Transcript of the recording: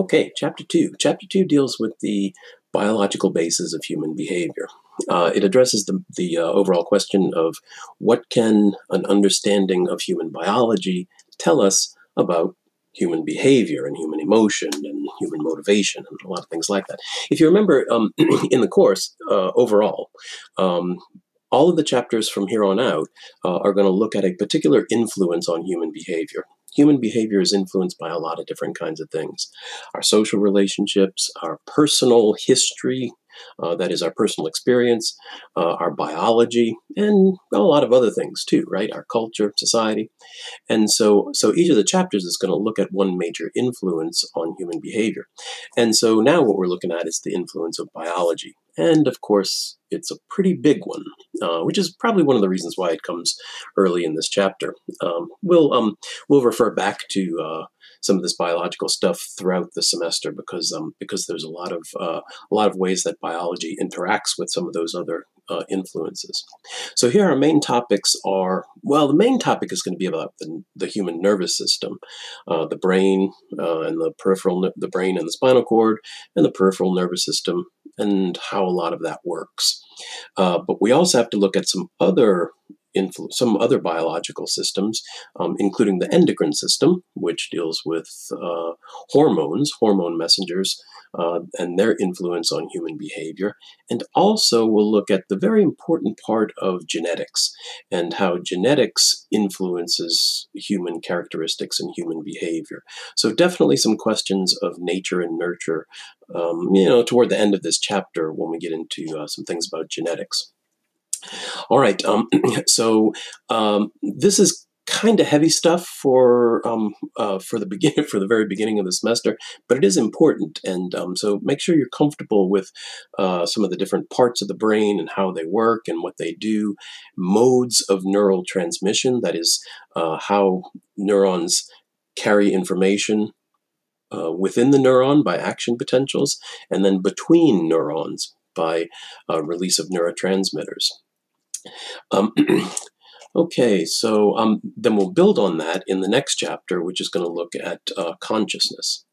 Okay, chapter two. Chapter two deals with the biological basis of human behavior. Uh, it addresses the, the uh, overall question of what can an understanding of human biology tell us about human behavior and human emotion and human motivation and a lot of things like that. If you remember um, in the course uh, overall, um, all of the chapters from here on out uh, are going to look at a particular influence on human behavior. Human behavior is influenced by a lot of different kinds of things our social relationships, our personal history, uh, that is our personal experience, uh, our biology, and a lot of other things too, right? Our culture, society. And so, so each of the chapters is going to look at one major influence on human behavior. And so now what we're looking at is the influence of biology. And of course, it's a pretty big one, uh, which is probably one of the reasons why it comes early in this chapter. Um, we'll um, we'll refer back to uh, some of this biological stuff throughout the semester because um, because there's a lot of uh, a lot of ways that biology interacts with some of those other uh, influences. So here our main topics are well, the main topic is going to be about the, the human nervous system, uh, the brain uh, and the peripheral, the brain and the spinal cord, and the peripheral nervous system, and how a lot of that works. Uh, but we also have to look at some other influ- some other biological systems, um, including the endocrine system, which deals with uh, hormones, hormone messengers, uh, and their influence on human behavior. And also, we'll look at the very important part of genetics and how genetics influences human characteristics and human behavior. So, definitely some questions of nature and nurture, um, you know, toward the end of this chapter when we get into uh, some things about genetics. All right. Um, so um, this is kind of heavy stuff for um, uh, for the beginning for the very beginning of the semester, but it is important, and um, so make sure you're comfortable with uh, some of the different parts of the brain and how they work and what they do, modes of neural transmission, that is uh, how neurons carry information. Uh, within the neuron by action potentials, and then between neurons by uh, release of neurotransmitters. Um, okay, so um, then we'll build on that in the next chapter, which is going to look at uh, consciousness.